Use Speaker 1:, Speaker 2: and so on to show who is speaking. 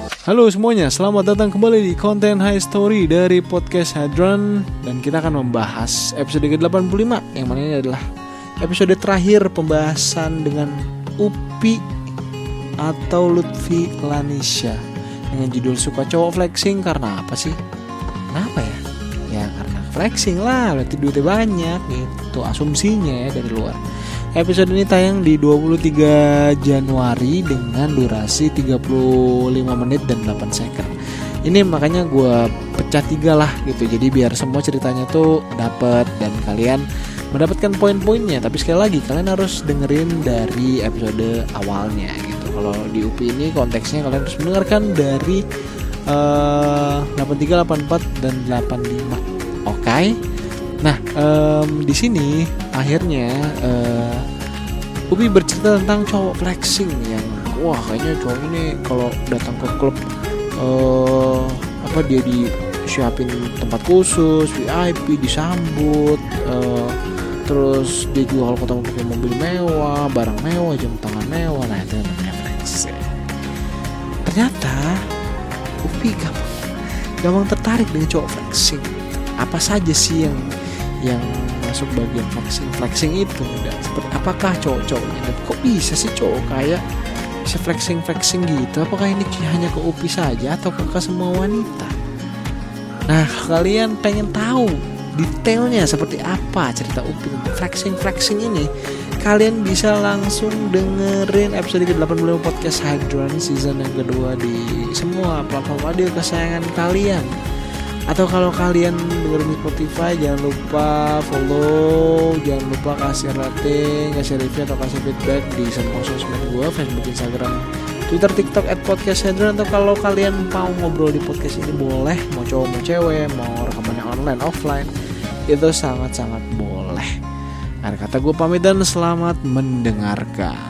Speaker 1: Halo semuanya, selamat datang kembali di konten High Story dari Podcast Hadron Dan kita akan membahas episode ke-85 Yang mana ini adalah episode terakhir pembahasan dengan Upi atau Lutfi Lanisha Dengan judul Suka Cowok Flexing karena apa sih? Kenapa ya? Ya karena flexing lah, berarti duitnya banyak gitu Asumsinya ya dari luar Episode ini tayang di 23 Januari dengan durasi 35 menit dan 8 second. Ini makanya gue pecah tiga lah gitu. Jadi biar semua ceritanya tuh dapat dan kalian mendapatkan poin-poinnya. Tapi sekali lagi kalian harus dengerin dari episode awalnya gitu. Kalau di UPI ini konteksnya kalian harus mendengarkan dari eh, 83, 84 dan 85. Oke. Nah, em, di sini akhirnya eh, Ubi bercerita tentang cowok flexing yang wah kayaknya cowok ini kalau datang ke klub eh apa dia disiapin tempat khusus VIP disambut eh, terus dia juga kalau ketemu pakai mobil mewah barang mewah jam tangan mewah nah itu namanya flexing. Ternyata Upi gampang gampang tertarik dengan cowok flexing. Apa saja sih yang yang masuk bagian flexing flexing itu. Dan seperti apakah cowok-cowoknya dan kok bisa sih cowok kayak bisa flexing flexing gitu? Apakah ini hanya ke upi saja atau ke semua wanita? Nah kalian pengen tahu detailnya seperti apa cerita upi flexing flexing ini kalian bisa langsung dengerin episode ke-85 podcast Hadron season yang kedua di semua platform audio kesayangan kalian atau kalau kalian dengerin di Spotify jangan lupa follow jangan lupa kasih rating kasih review atau kasih feedback di semua sosmed gue Facebook Instagram Twitter TikTok at podcast Hadron atau kalau kalian mau ngobrol di podcast ini boleh. Mau cowok mau cewek mau rekamannya online offline itu sangat-sangat boleh. Akhir kata gue pamit dan selamat mendengarkan